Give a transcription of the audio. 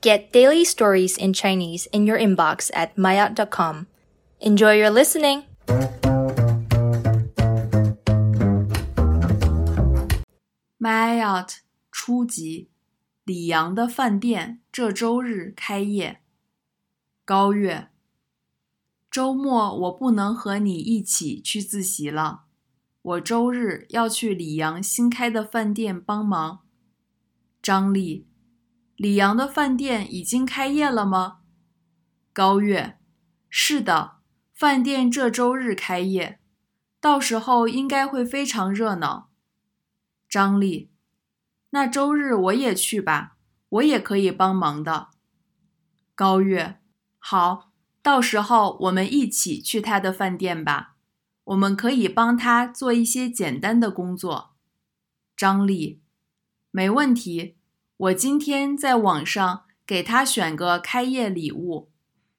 Get daily stories in Chinese in your inbox at maya.com. Enjoy your listening! Mayat 初级，里昂的饭店这周日开业。高月，周末我不能和你一起去自习了，我周日要去里昂新开的饭店帮忙。张丽， 里昂的饭店已经开业了吗？高月，是的，饭店这周日开业，到时候应该会非常热闹。张丽，那周日我也去吧，我也可以帮忙的。高月，好，到时候我们一起去他的饭店吧，我们可以帮他做一些简单的工作。张丽，没问题。我今天在网上给他选个开业礼物，